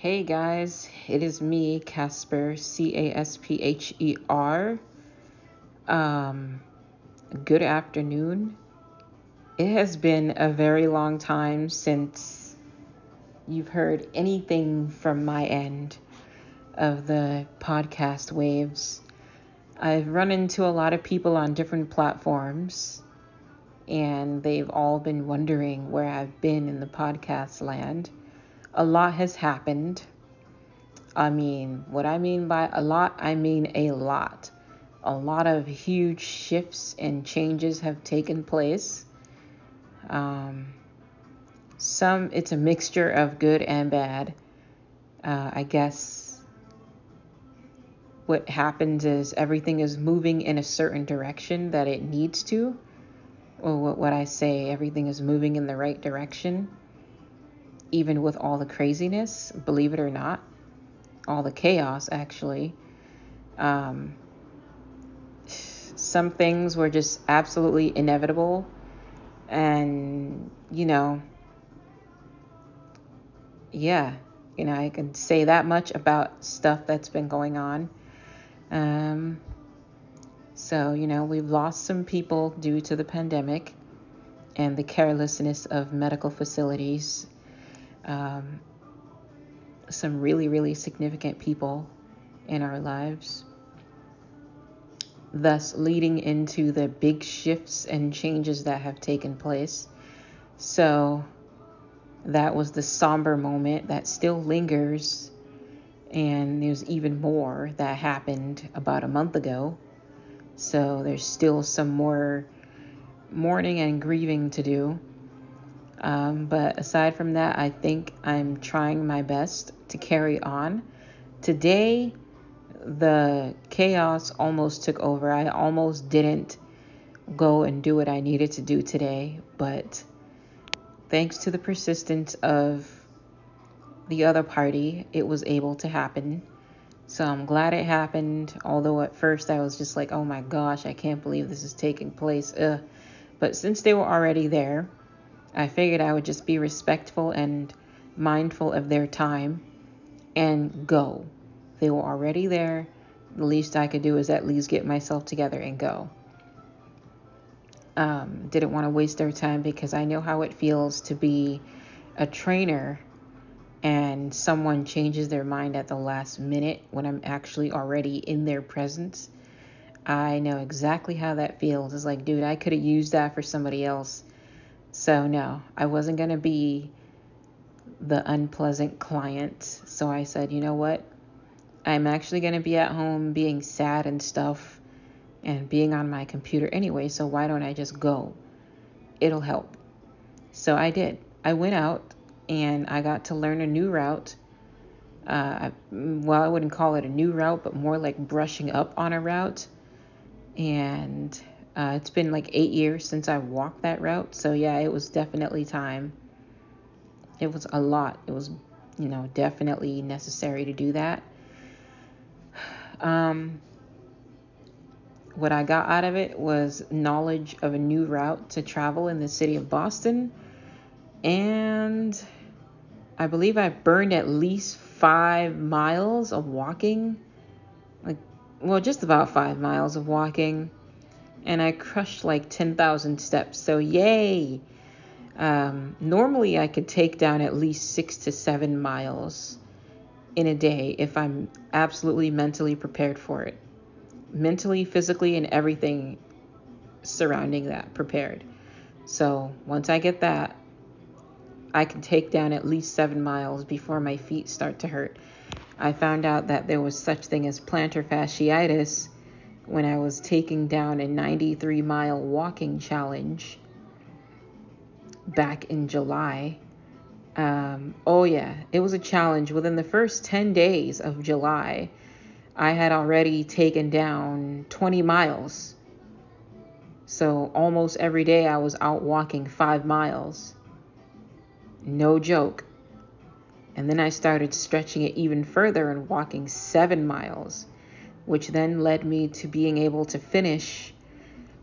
Hey guys, it is me, Caspher, C A S P H E R. Um, good afternoon. It has been a very long time since you've heard anything from my end of the podcast waves. I've run into a lot of people on different platforms, and they've all been wondering where I've been in the podcast land a lot has happened. I mean, what I mean by a lot, I mean a lot. A lot of huge shifts and changes have taken place. Um, some, it's a mixture of good and bad. Uh, I guess what happens is everything is moving in a certain direction that it needs to. Or what, what I say, everything is moving in the right direction even with all the craziness, believe it or not, all the chaos actually. Um, some things were just absolutely inevitable. And, you know, yeah, you know, I can say that much about stuff that's been going on. Um, so, you know, we've lost some people due to the pandemic and the carelessness of medical facilities um, some really, really significant people in our lives, thus leading into the big shifts and changes that have taken place. So that was the somber moment that still lingers. And there's even more that happened about a month ago. So there's still some more mourning and grieving to do. Um, but aside from that, I think I'm trying my best to carry on. Today, the chaos almost took over. I almost didn't go and do what I needed to do today, but thanks to the persistence of the other party, it was able to happen. So I'm glad it happened. Although at first I was just like, oh my gosh, I can't believe this is taking place. Ugh. But since they were already there, I figured I would just be respectful and mindful of their time and go. They were already there. The least I could do is at least get myself together and go. Um, didn't want to waste their time because I know how it feels to be a trainer and someone changes their mind at the last minute when I'm actually already in their presence. I know exactly how that feels. It's like, dude, I could have used that for somebody else so, no, I wasn't going to be the unpleasant client. So I said, you know what? I'm actually going to be at home being sad and stuff and being on my computer anyway. So why don't I just go? It'll help. So I did. I went out and I got to learn a new route. Uh, well, I wouldn't call it a new route, but more like brushing up on a route. And uh, it's been like eight years since I walked that route. So, yeah, it was definitely time. It was a lot. It was, you know, definitely necessary to do that. Um, what I got out of it was knowledge of a new route to travel in the city of Boston. And I believe I burned at least five miles of walking. Like, well, just about five miles of walking and I crushed like 10,000 steps. So, yay! Um, normally, I could take down at least six to seven miles in a day if I'm absolutely mentally prepared for it. Mentally, physically, and everything surrounding that prepared. So, once I get that, I can take down at least seven miles before my feet start to hurt. I found out that there was such thing as plantar fasciitis when I was taking down a 93 mile walking challenge back in July. Um, oh, yeah, it was a challenge. Within the first 10 days of July, I had already taken down 20 miles. So almost every day I was out walking five miles. No joke. And then I started stretching it even further and walking seven miles which then led me to being able to finish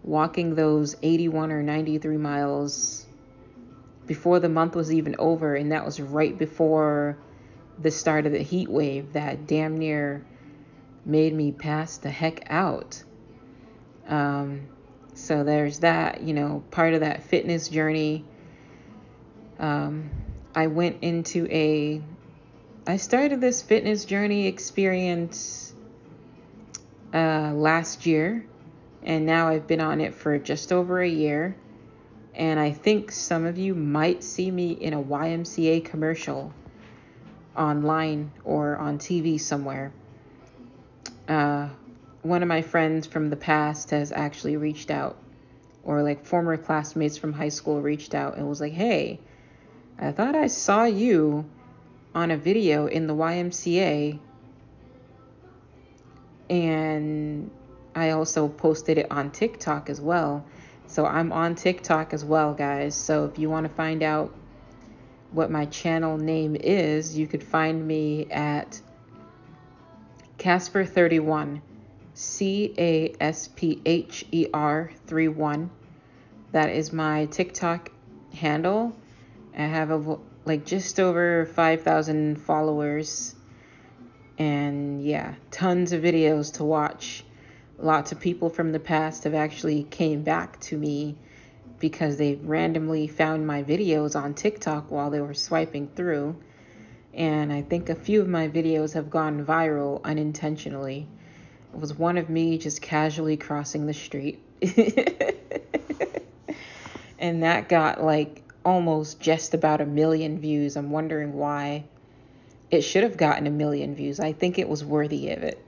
walking those 81 or 93 miles before the month was even over. And that was right before the start of the heat wave that damn near made me pass the heck out. Um, so there's that, you know, part of that fitness journey. Um, I went into a, I started this fitness journey experience uh, last year, and now I've been on it for just over a year. And I think some of you might see me in a YMCA commercial online or on TV somewhere. Uh, one of my friends from the past has actually reached out, or like former classmates from high school reached out and was like, hey, I thought I saw you on a video in the YMCA. And I also posted it on TikTok as well. So I'm on TikTok as well, guys. So if you want to find out what my channel name is, you could find me at Caspher31, C A S P H E R 3 1. That is my TikTok handle. I have a, like just over 5,000 followers. And yeah, tons of videos to watch. Lots of people from the past have actually came back to me because they randomly found my videos on TikTok while they were swiping through. And I think a few of my videos have gone viral unintentionally. It was one of me just casually crossing the street. and that got like almost just about a million views. I'm wondering why. It should have gotten a million views. I think it was worthy of it.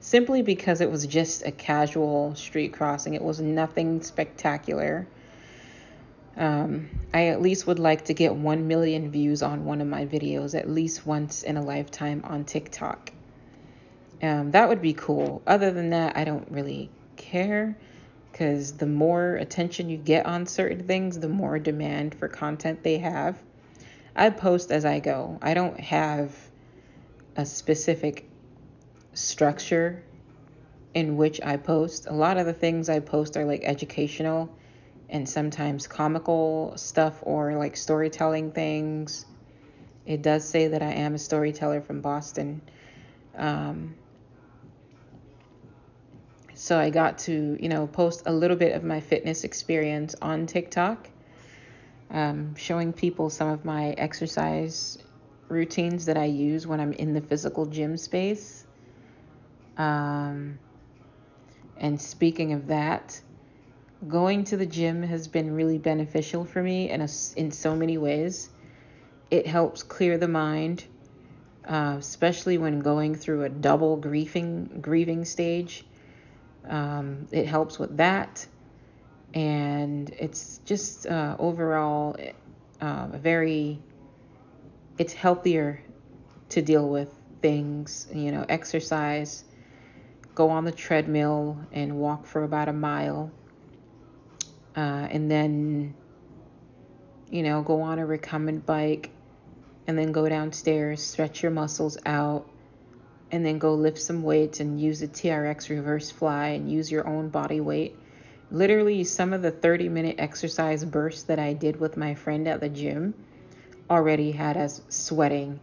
Simply because it was just a casual street crossing. It was nothing spectacular. Um, I at least would like to get 1 million views on one of my videos at least once in a lifetime on TikTok. Um, that would be cool. Other than that, I don't really care because the more attention you get on certain things, the more demand for content they have. I post as I go. I don't have a specific structure in which I post. A lot of the things I post are like educational and sometimes comical stuff or like storytelling things. It does say that I am a storyteller from Boston. Um, so I got to, you know, post a little bit of my fitness experience on TikTok, um, showing people some of my exercise routines that I use when I'm in the physical gym space. Um, and speaking of that, going to the gym has been really beneficial for me in, a, in so many ways. It helps clear the mind, uh, especially when going through a double grieving grieving stage. Um, it helps with that, and it's just uh, overall uh, very. It's healthier to deal with things, you know, exercise, go on the treadmill and walk for about a mile uh, and then, you know, go on a recumbent bike and then go downstairs, stretch your muscles out, and then go lift some weights and use a TRX reverse fly and use your own body weight. Literally, some of the 30 minute exercise bursts that I did with my friend at the gym already had us sweating,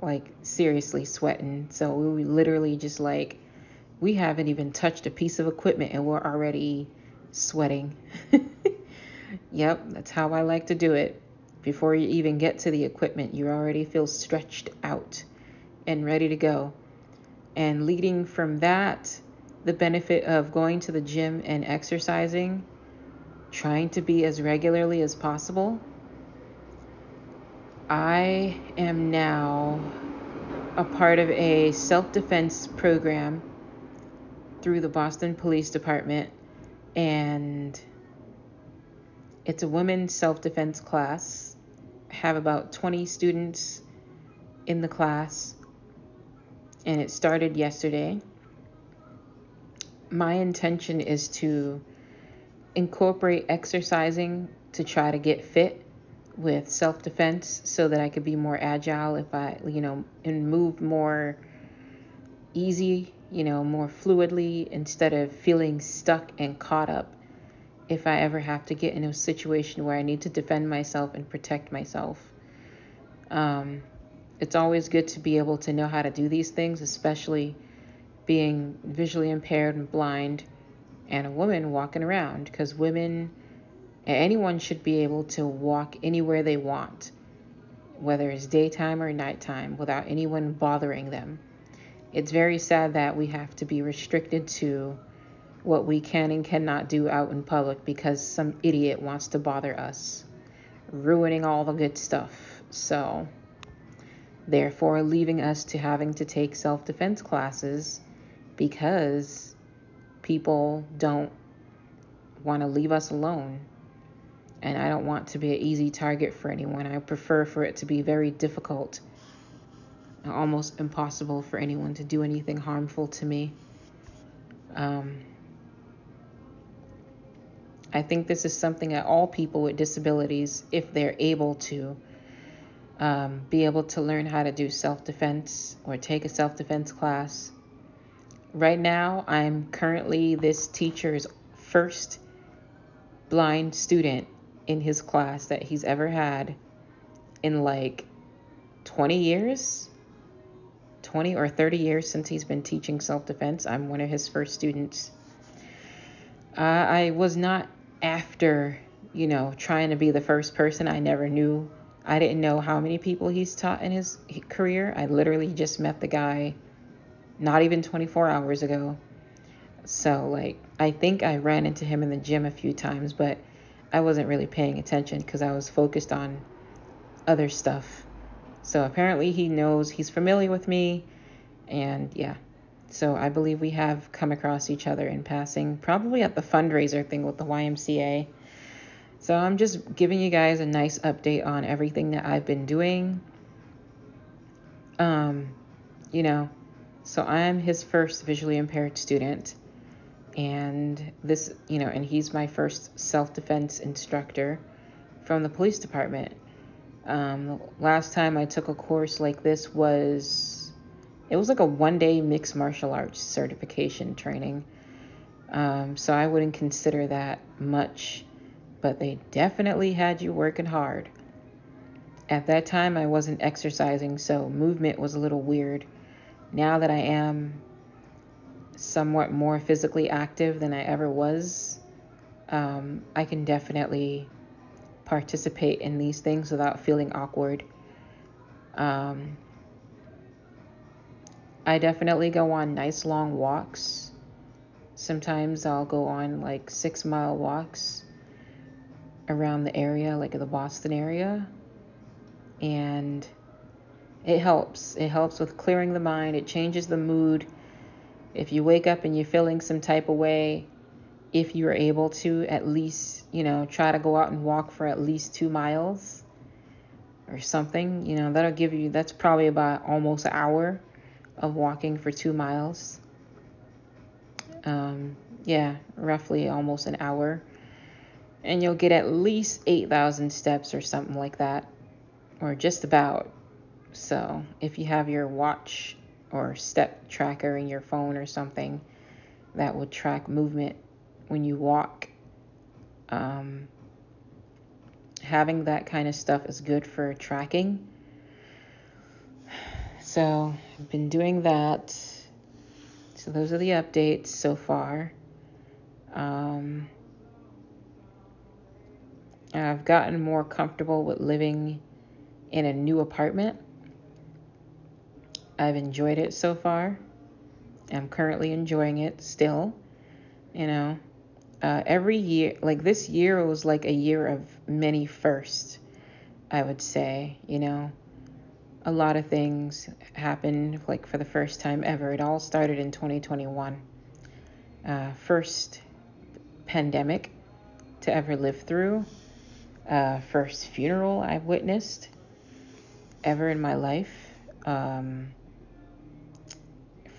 like seriously sweating. So we literally just like, we haven't even touched a piece of equipment and we're already sweating. yep, that's how I like to do it. Before you even get to the equipment, you already feel stretched out and ready to go. And leading from that, the benefit of going to the gym and exercising, trying to be as regularly as possible. I am now a part of a self defense program through the Boston Police Department and it's a women's self defense class. I have about 20 students in the class, and it started yesterday. My intention is to incorporate exercising to try to get fit with self defense so that I could be more agile if I, you know, and move more easy you know, more fluidly instead of feeling stuck and caught up if I ever have to get in a situation where I need to defend myself and protect myself. Um, it's always good to be able to know how to do these things, especially being visually impaired and blind and a woman walking around because women anyone should be able to walk anywhere they want whether it's daytime or nighttime without anyone bothering them. It's very sad that we have to be restricted to what we can and cannot do out in public because some idiot wants to bother us ruining all the good stuff. So therefore leaving us to having to take self-defense classes because people don't want to leave us alone. And I don't want to be an easy target for anyone. I prefer for it to be very difficult, almost impossible for anyone to do anything harmful to me. Um, I think this is something that all people with disabilities, if they're able to, um, be able to learn how to do self defense or take a self defense class Right now, I'm currently this teacher's first blind student in his class that he's ever had in like 20 years. 20 or 30 years since he's been teaching self defense. I'm one of his first students. Uh, I was not after, you know, trying to be the first person. I never knew. I didn't know how many people he's taught in his career. I literally just met the guy not even 24 hours ago. So, like, I think I ran into him in the gym a few times, but I wasn't really paying attention because I was focused on other stuff. So, apparently, he knows he's familiar with me, and yeah. So, I believe we have come across each other in passing, probably at the fundraiser thing with the YMCA. So, I'm just giving you guys a nice update on everything that I've been doing. Um, you know, so I'm his first visually impaired student. And this, you know, and he's my first self defense instructor from the police department. Um, last time I took a course like this was, it was like a one day mixed martial arts certification training. Um, so I wouldn't consider that much, but they definitely had you working hard. At that time, I wasn't exercising, so movement was a little weird now that I am somewhat more physically active than I ever was, um, I can definitely participate in these things without feeling awkward. Um, I definitely go on nice long walks. Sometimes I'll go on like six mile walks around the area, like the Boston area. And it helps. It helps with clearing the mind. It changes the mood. If you wake up and you're feeling some type of way, if you're able to at least, you know, try to go out and walk for at least two miles or something, you know, that'll give you, that's probably about almost an hour of walking for two miles. Um, yeah, roughly almost an hour. And you'll get at least 8,000 steps or something like that, or just about. So if you have your watch or step tracker in your phone or something that would track movement when you walk, um, having that kind of stuff is good for tracking. So I've been doing that. So those are the updates so far. Um, I've gotten more comfortable with living in a new apartment. I've enjoyed it so far. I'm currently enjoying it still. You know, uh, every year, like this year was like a year of many firsts, I would say. You know, a lot of things happened like for the first time ever. It all started in 2021. Uh, first pandemic to ever live through. Uh, first funeral I've witnessed ever in my life. Um,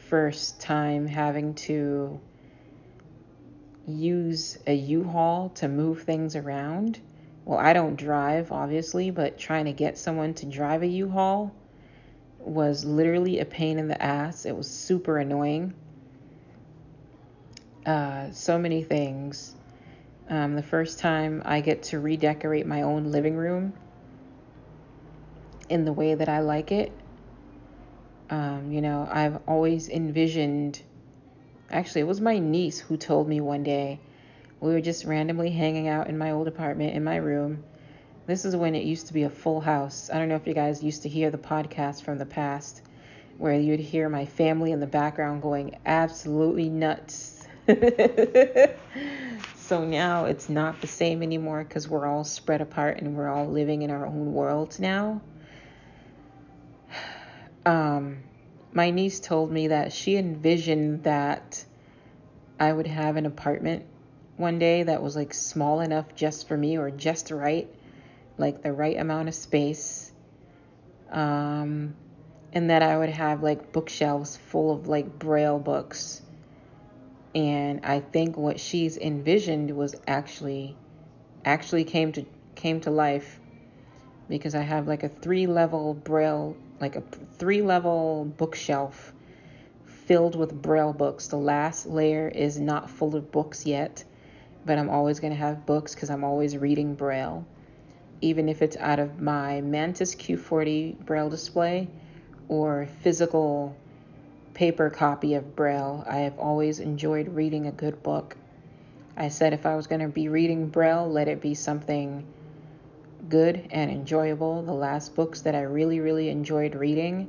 first time having to use a U-Haul to move things around. Well, I don't drive, obviously, but trying to get someone to drive a U-Haul was literally a pain in the ass. It was super annoying. Uh, so many things. Um, the first time I get to redecorate my own living room in the way that I like it Um, you know, I've always envisioned, actually, it was my niece who told me one day, we were just randomly hanging out in my old apartment in my room. This is when it used to be a full house. I don't know if you guys used to hear the podcast from the past where you'd hear my family in the background going absolutely nuts. so now it's not the same anymore because we're all spread apart and we're all living in our own worlds now. Um, my niece told me that she envisioned that I would have an apartment one day that was like small enough just for me or just right, like the right amount of space. Um, and that I would have like bookshelves full of like braille books. And I think what she's envisioned was actually actually came to came to life because I have like a three level braille like a three level bookshelf filled with braille books. The last layer is not full of books yet, but I'm always going to have books because I'm always reading braille. Even if it's out of my Mantis Q40 braille display, or physical paper copy of Braille. I have always enjoyed reading a good book. I said if I was going to be reading Braille, let it be something good and enjoyable. The last books that I really, really enjoyed reading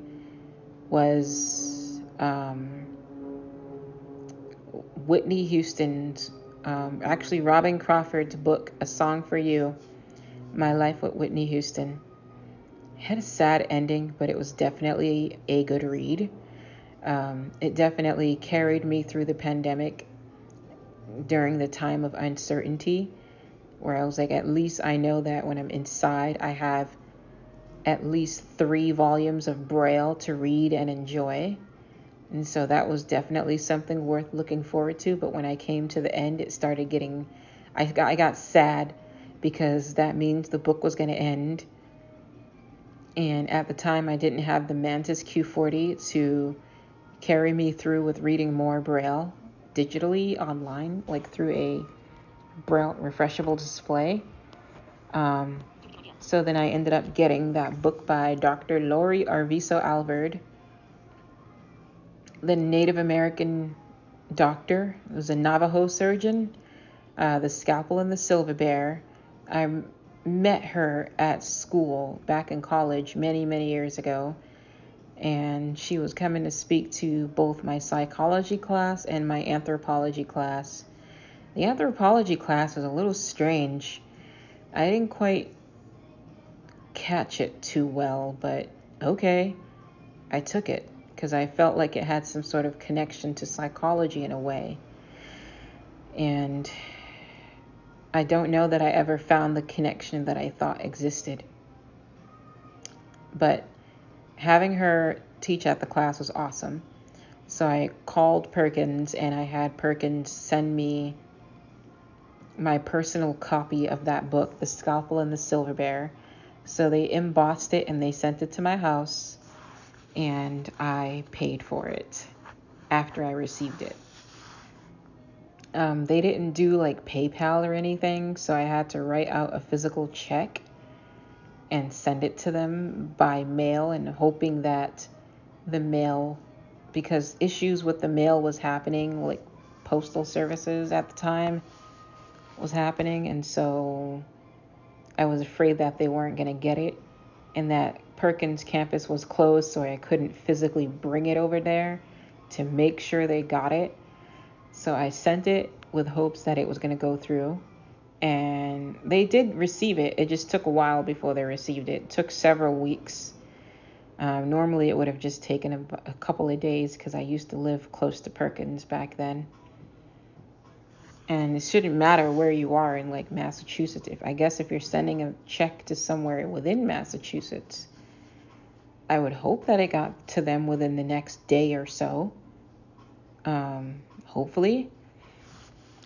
was um, Whitney Houston's, um, actually Robyn Crawford's book, A Song for You, My Life with Whitney Houston had a sad ending, but it was definitely a good read. Um, it definitely carried me through the pandemic during the time of uncertainty, where I was like, at least I know that when I'm inside, I have at least three volumes of Braille to read and enjoy. And so that was definitely something worth looking forward to. But when I came to the end, it started getting, I got, I got sad because that means the book was going to end and at the time, I didn't have the Mantis Q40 to carry me through with reading more Braille digitally online, like through a Braille refreshable display. Um, so then I ended up getting that book by Dr. Lori Arviso Alvord, the Native American doctor, it was a Navajo surgeon, uh, The Scalpel and the Silver Bear. I'm met her at school back in college many, many years ago. And she was coming to speak to both my psychology class and my anthropology class. The anthropology class was a little strange. I didn't quite catch it too well, but okay. I took it because I felt like it had some sort of connection to psychology in a way. And I don't know that I ever found the connection that I thought existed. But having her teach at the class was awesome. So I called Perkins and I had Perkins send me my personal copy of that book, The Scalpel and the Silver Bear. So they embossed it and they sent it to my house, and I paid for it after I received it. Um, they didn't do like PayPal or anything, so I had to write out a physical check and send it to them by mail and hoping that the mail because issues with the mail was happening like postal services at the time was happening and so I was afraid that they weren't going to get it and that Perkins campus was closed so I couldn't physically bring it over there to make sure they got it so I sent it with hopes that it was going to go through. And they did receive it. It just took a while before they received it. It took several weeks. Um, normally, it would have just taken a, a couple of days because I used to live close to Perkins back then. And it shouldn't matter where you are in like Massachusetts. If I guess if you're sending a check to somewhere within Massachusetts, I would hope that it got to them within the next day or so. Um, hopefully.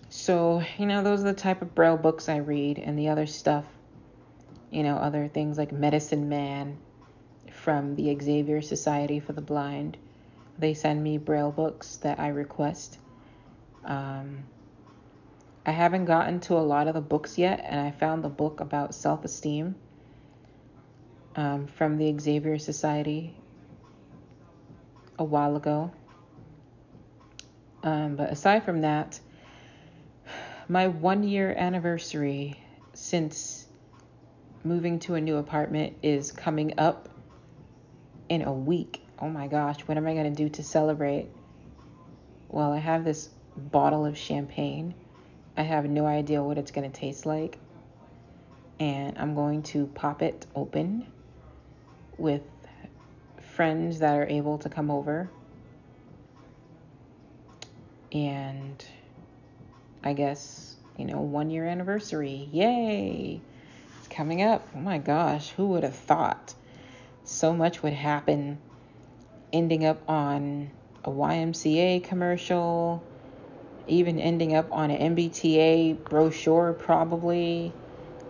So, you know, those are the type of braille books I read and the other stuff, you know, other things like Medicine Man from the Xavier Society for the Blind. They send me braille books that I request. Um, I haven't gotten to a lot of the books yet, and I found the book about self esteem um, from the Xavier Society a while ago. Um, but aside from that, my one year anniversary since moving to a new apartment is coming up in a week. Oh my gosh, what am I going to do to celebrate? Well, I have this bottle of champagne. I have no idea what it's going to taste like. And I'm going to pop it open with friends that are able to come over. And I guess, you know, one year anniversary. Yay! It's coming up. Oh my gosh, who would have thought so much would happen ending up on a YMCA commercial, even ending up on an MBTA brochure, probably.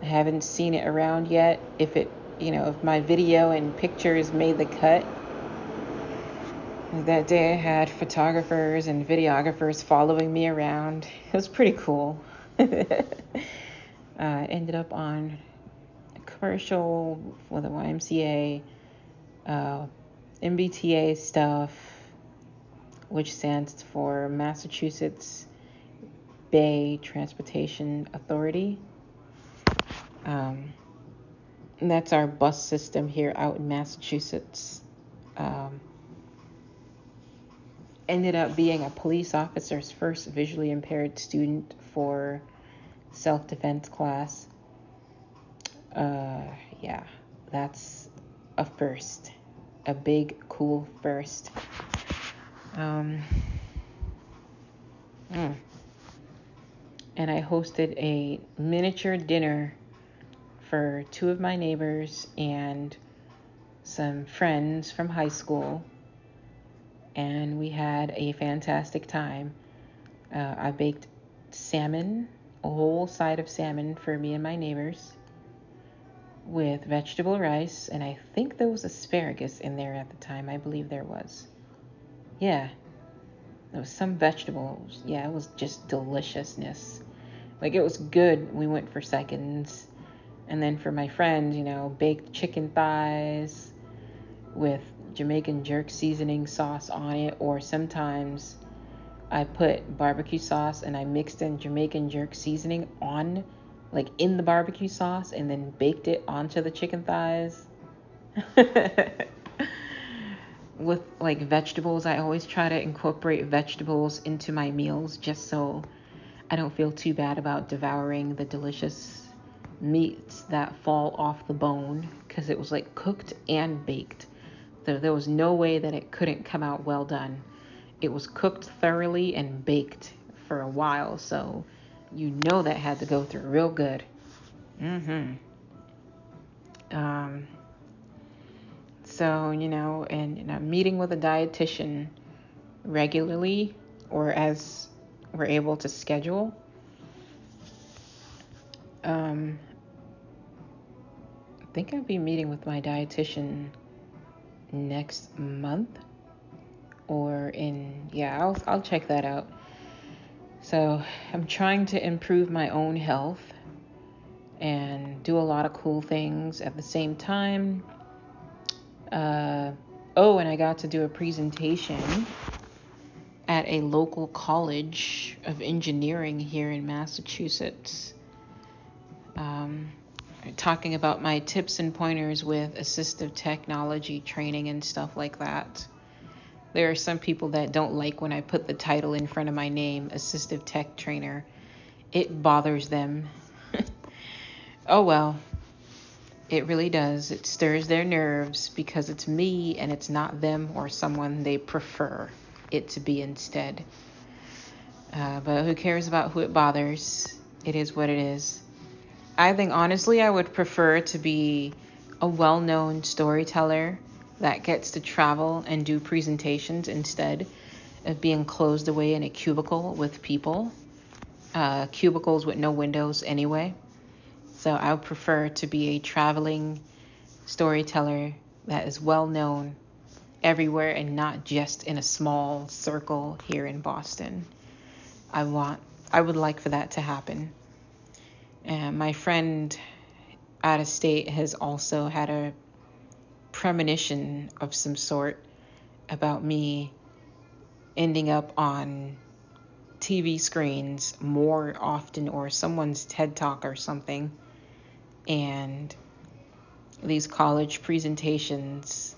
I haven't seen it around yet. If it, you know, if my video and pictures made the cut. That day I had photographers and videographers following me around. It was pretty cool. uh, ended up on a commercial for the YMCA, uh, MBTA stuff, which stands for Massachusetts Bay Transportation Authority. Um, that's our bus system here out in Massachusetts. Um, ended up being a police officer's first visually impaired student for self defense class. Uh, yeah, that's a first, a big, cool first. Um, mm. And I hosted a miniature dinner for two of my neighbors and some friends from high school and we had a fantastic time. Uh, I baked salmon, a whole side of salmon for me and my neighbors with vegetable rice, and I think there was asparagus in there at the time. I believe there was. Yeah, there was some vegetables. Yeah, it was just deliciousness. Like it was good. We went for seconds. And then for my friend, you know, baked chicken thighs with Jamaican jerk seasoning sauce on it, or sometimes I put barbecue sauce and I mixed in Jamaican jerk seasoning on, like in the barbecue sauce, and then baked it onto the chicken thighs. With like vegetables, I always try to incorporate vegetables into my meals just so I don't feel too bad about devouring the delicious meats that fall off the bone because it was like cooked and baked. So there was no way that it couldn't come out well done. It was cooked thoroughly and baked for a while, so you know that had to go through real good. Mm-hmm. Um, so, you know, and you know, meeting with a dietitian regularly or as we're able to schedule. Um, I think I'll be meeting with my dietitian next month or in yeah I'll I'll check that out. So, I'm trying to improve my own health and do a lot of cool things at the same time. Uh, oh, and I got to do a presentation at a local college of engineering here in Massachusetts. Um, talking about my tips and pointers with assistive technology training and stuff like that. There are some people that don't like when I put the title in front of my name, assistive tech trainer. It bothers them. oh well. It really does. It stirs their nerves because it's me and it's not them or someone they prefer it to be instead. Uh, but who cares about who it bothers? It is what it is. I think honestly, I would prefer to be a well known storyteller that gets to travel and do presentations instead of being closed away in a cubicle with people. Uh, cubicles with no windows, anyway. So I would prefer to be a traveling storyteller that is well known everywhere and not just in a small circle here in Boston. I want I would like for that to happen. And my friend out of state has also had a premonition of some sort about me ending up on TV screens more often or someone's TED Talk or something. And these college presentations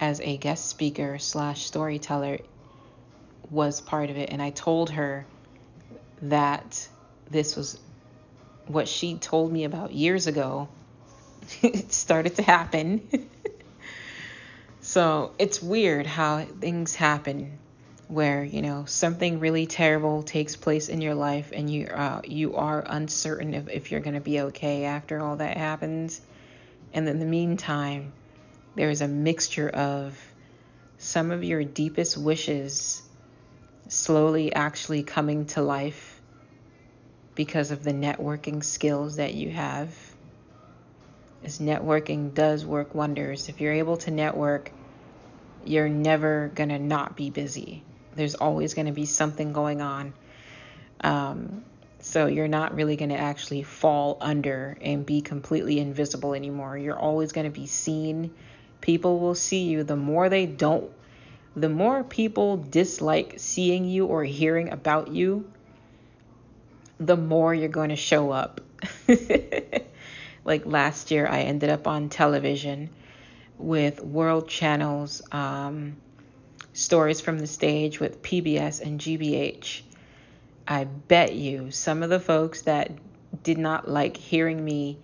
as a guest speaker slash storyteller was part of it. And I told her that this was what she told me about years ago. it started to happen. so it's weird how things happen where you know something really terrible takes place in your life and you uh, you are uncertain if you're going to be okay after all that happens and in the meantime there's a mixture of some of your deepest wishes slowly actually coming to life because of the networking skills that you have as networking does work wonders if you're able to network you're never going to not be busy there's always going to be something going on. Um, so you're not really going to actually fall under and be completely invisible anymore. You're always going to be seen. People will see you. The more they don't, the more people dislike seeing you or hearing about you, the more you're going to show up. like last year, I ended up on television with World Channel's um, stories from the stage with PBS and GBH. I bet you some of the folks that did not like hearing me,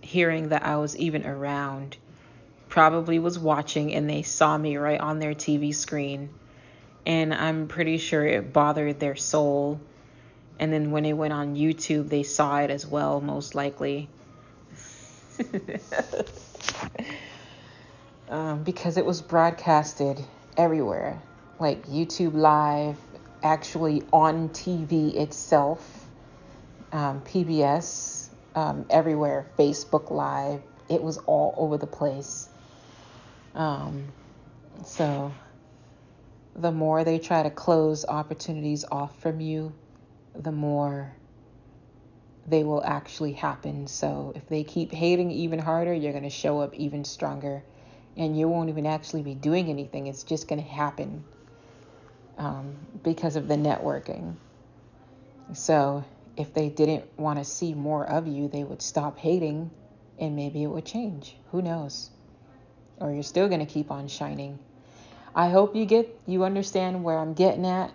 hearing that I was even around, probably was watching and they saw me right on their TV screen. And I'm pretty sure it bothered their soul. And then when it went on YouTube, they saw it as well, most likely. um, because it was broadcasted everywhere, like YouTube Live, actually on TV itself, um, PBS, um, everywhere, Facebook Live. It was all over the place. Um, so the more they try to close opportunities off from you, the more they will actually happen. So if they keep hating even harder, you're going to show up even stronger and you won't even actually be doing anything. It's just going to happen um, because of the networking. So if they didn't want to see more of you, they would stop hating and maybe it would change. Who knows? Or you're still going to keep on shining. I hope you get you understand where I'm getting at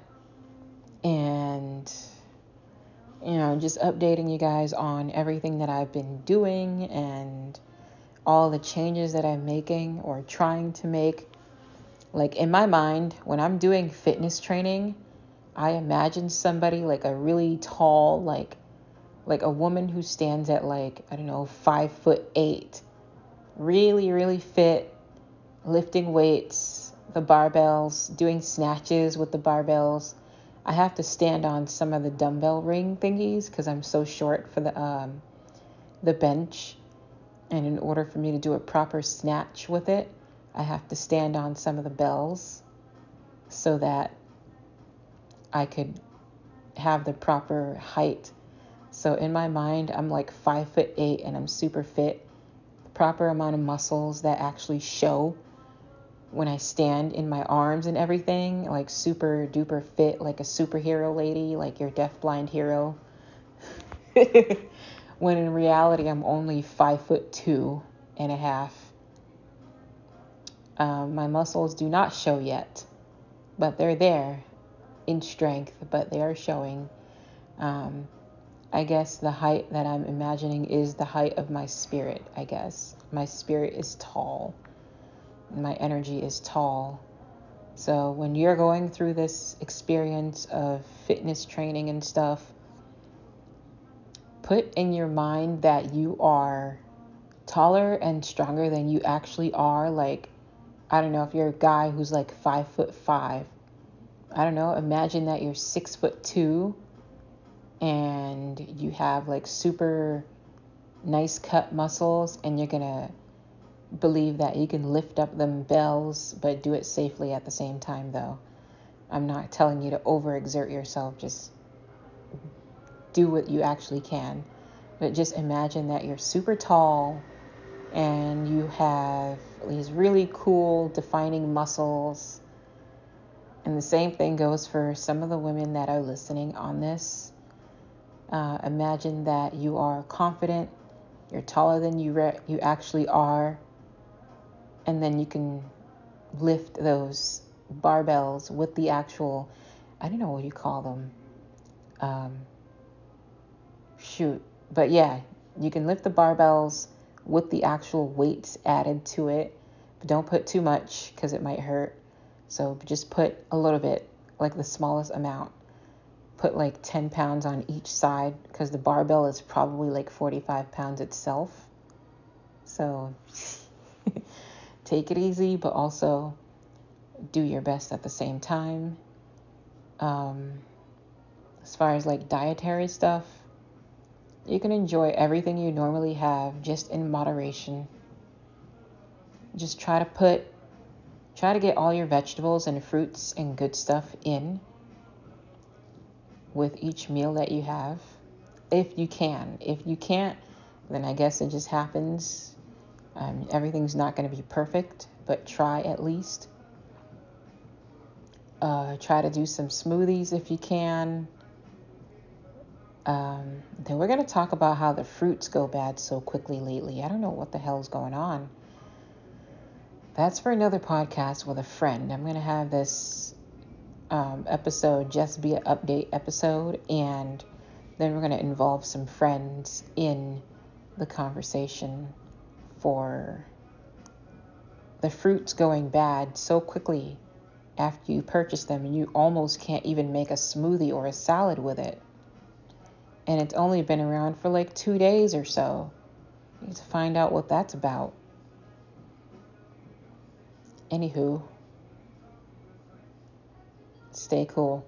and you know, just updating you guys on everything that I've been doing and all the changes that I'm making or trying to make. Like in my mind, when I'm doing fitness training, I imagine somebody like a really tall, like like a woman who stands at like, I don't know, five foot eight, really, really fit, lifting weights, the barbells, doing snatches with the barbells. I have to stand on some of the dumbbell ring thingies because I'm so short for the um, the bench. And in order for me to do a proper snatch with it, I have to stand on some of the bells so that I could have the proper height. So in my mind, I'm like five foot eight and I'm super fit. The proper amount of muscles that actually show when I stand in my arms and everything, like super duper fit, like a superhero lady, like your deaf blind hero. when in reality I'm only five foot two and a half. Um, my muscles do not show yet, but they're there in strength, but they are showing. Um, I guess the height that I'm imagining is the height of my spirit, I guess. My spirit is tall, my energy is tall. So when you're going through this experience of fitness training and stuff, put in your mind that you are taller and stronger than you actually are. Like, I don't know if you're a guy who's like five foot five. I don't know. Imagine that you're six foot two and you have like super nice cut muscles and you're gonna believe that you can lift up them bells but do it safely at the same time though i'm not telling you to overexert yourself just do what you actually can. But just imagine that you're super tall and you have these really cool defining muscles. And the same thing goes for some of the women that are listening on this. Uh, imagine that you are confident, you're taller than you re- you actually are, and then you can lift those barbells with the actual, I don't know what you call them. Um, shoot, but yeah, you can lift the barbells with the actual weights added to it. But don't put too much because it might hurt. So just put a little bit, like the smallest amount. Put like 10 pounds on each side because the barbell is probably like 45 pounds itself. So take it easy, but also do your best at the same time. Um, as far as like dietary stuff, you can enjoy everything you normally have just in moderation. Just try to put, try to get all your vegetables and fruits and good stuff in with each meal that you have, if you can. If you can't, then I guess it just happens. Um, everything's not going to be perfect, but try at least. Uh, try to do some smoothies if you can. Um, then we're going to talk about how the fruits go bad so quickly lately. I don't know what the hell's going on. That's for another podcast with a friend. I'm going to have this um, episode just be an update episode, and then we're going to involve some friends in the conversation for the fruits going bad so quickly after you purchase them, and you almost can't even make a smoothie or a salad with it and it's only been around for like two days or so. You need to find out what that's about. Anywho, stay cool.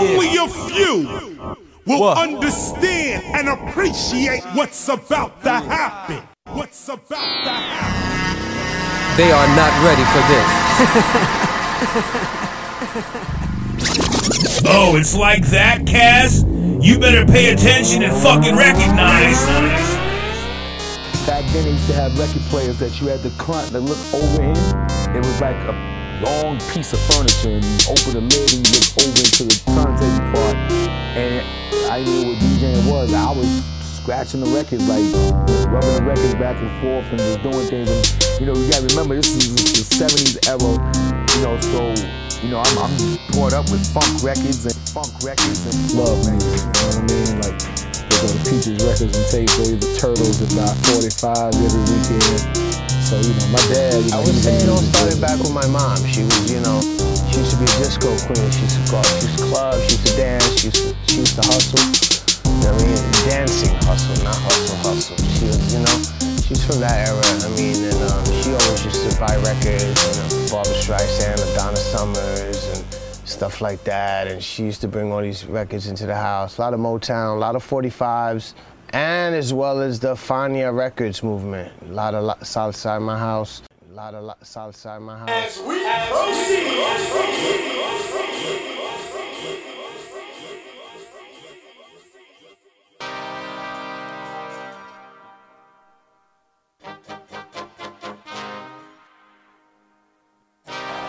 Only a few will what? understand and appreciate what's about to happen. What's about to happen. They are not ready for this. oh, it's like that, Kaz? You better pay attention and fucking recognize. Back then, they used to have record players that you had to climb to look over in. It was like a long piece of furniture, and open the lid and look over into the turntable part. And I knew what DJing was. I was scratching the records, like rubbing the records back and forth and just doing things. And, you know, you gotta remember, this is the 70s era, you know, so, you know, I'm, I'm brought up with funk records and funk records and love, man. You know what I mean? Like, they go to Peaches Records and take away the Turtles and buy 45 every weekend. So, you know, my dad, you know, I would say it all started back with my mom. She was, you know, she used to be a disco queen. She used to go, she used to club, she used to dance, she used to, she used to hustle. I mean, dancing hustle, not hustle hustle. She was, you know, she's from that era. I mean, and um, she always used to buy records, you know, Barbra Streisand, Donna Summers, and stuff like that. And she used to bring all these records into the house. A lot of Motown, a lot of 45s, and as well as the Fania Records movement. A lot of Southside My House. A lot of Southside My House. As we proceed.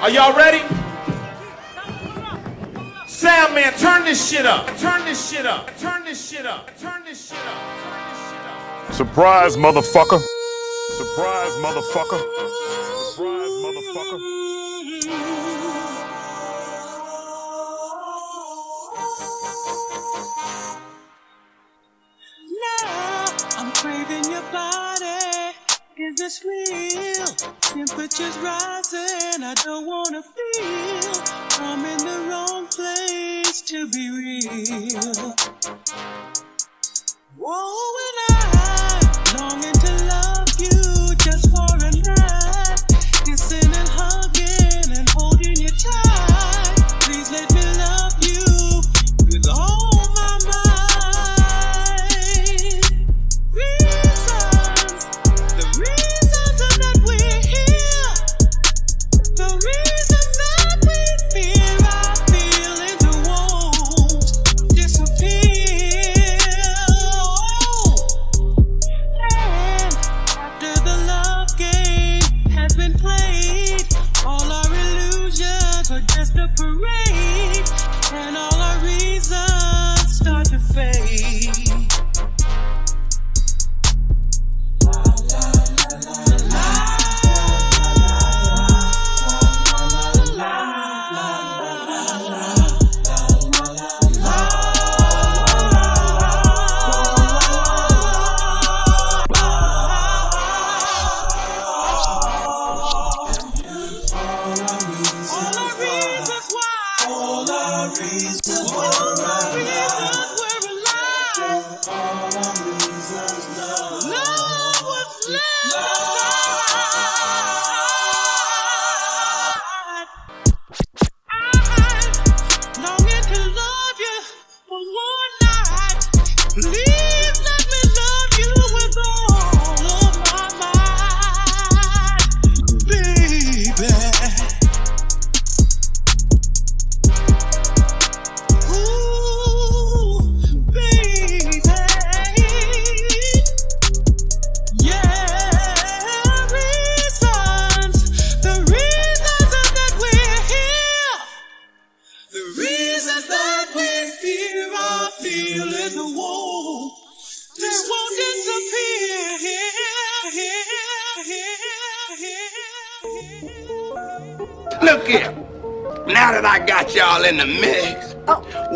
Are y'all ready? Sound man. Turn this shit up. Turn this shit up. Turn this shit up. Turn this shit up. Surprise, motherfucker. Surprise, motherfucker. Surprise, motherfucker. Is this real? Temperatures rising, I don't wanna feel I'm in the wrong place to be real. Whoa,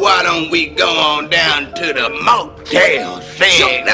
why don't we go on down to the motel, Sam?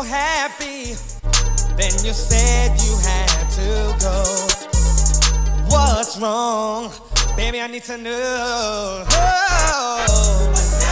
so happy. Then you said you had to go. What's wrong? Baby, I need to know. Oh.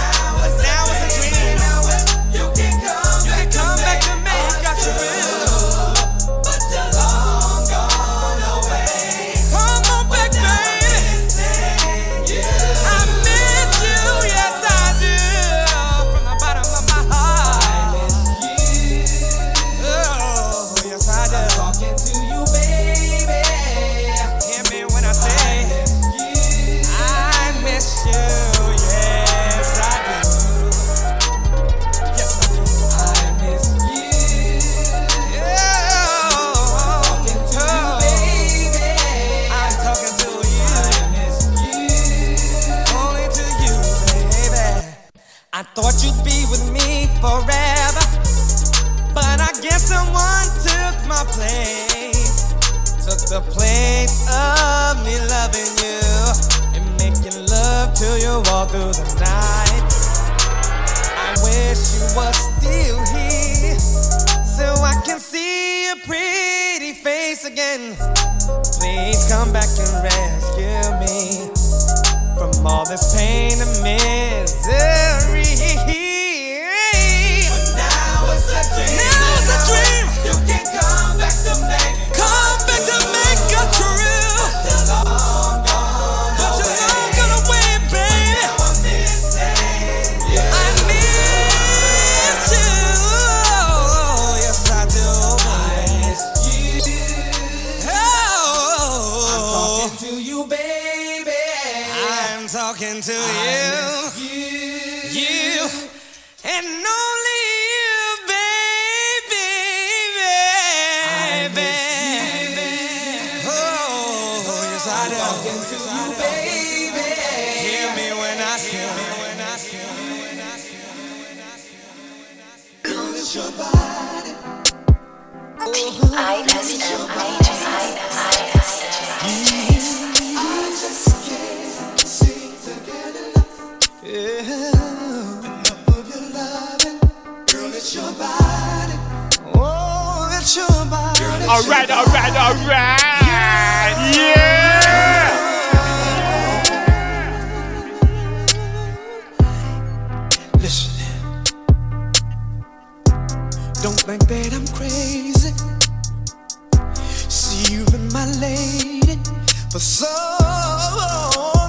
loving you and making love to you all through the night. I wish you were still here so I can see your pretty face again. Please come back and rescue me from all this pain and misery. But now it's a dream. Now it's a dream. You can come back to me. Alright, alright, alright. Yeah. Listen. Don't think that I'm crazy. See you been my lady for so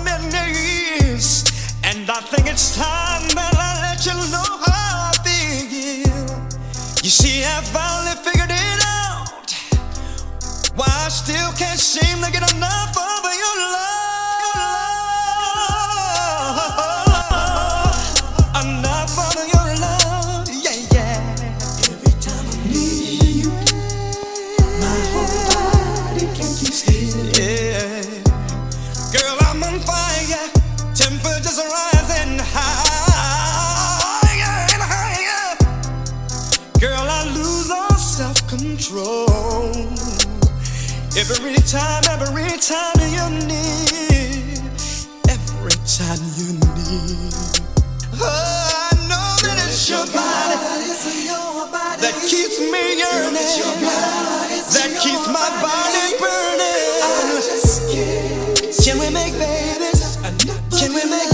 many years, and I think it's time that I let you know how I feel. You see, I finally figured still can't seem to get enough of your love. Every time, every time you need, every time you need. Oh, I know that it's your body. that keeps me yearning, that keeps my body burning. Can we make babies? Can we make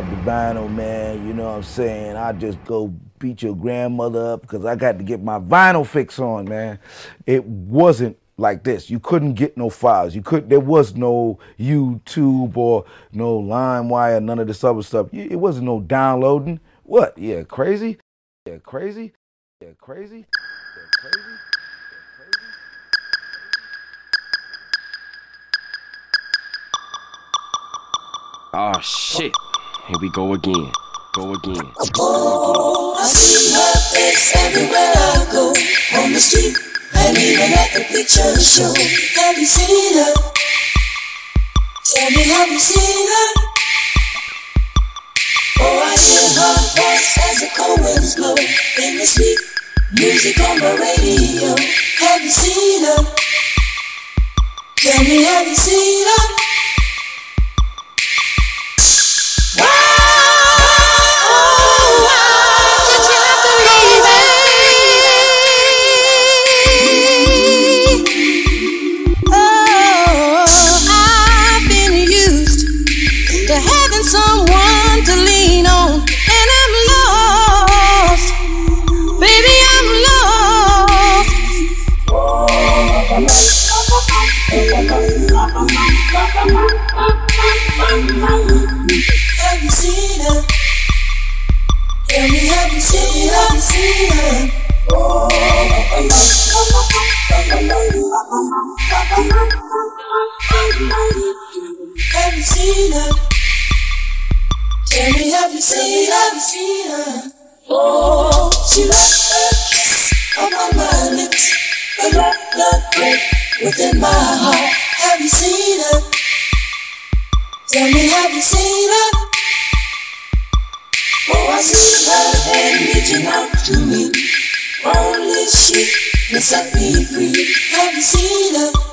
have the vinyl, man, you know what I'm saying? I just go beat your grandmother up because I got to get my vinyl fix on, man. It wasn't like this. You couldn't get no files. You could. There was no YouTube or no LimeWire, none of this other stuff. It wasn't no downloading. What? Yeah, crazy. Yeah, crazy. Yeah, crazy. Yeah, crazy. Oh shit. Here we go again. Go again. Oh, I see her face everywhere I go. On the street and even at the picture show. Have you seen her? Tell me, have you seen her? Oh, I hear her voice as the cold winds blow. In the street, music on the radio. Have you seen her? Tell me, have you seen her? Seen her? Tell me, have you seen? Have you seen her? Oh, she left kiss my lips, a break within my heart. Have you seen her? Tell me, have you seen her? Oh, I see her hand reaching out to me. Only she can set me free. Have you seen her?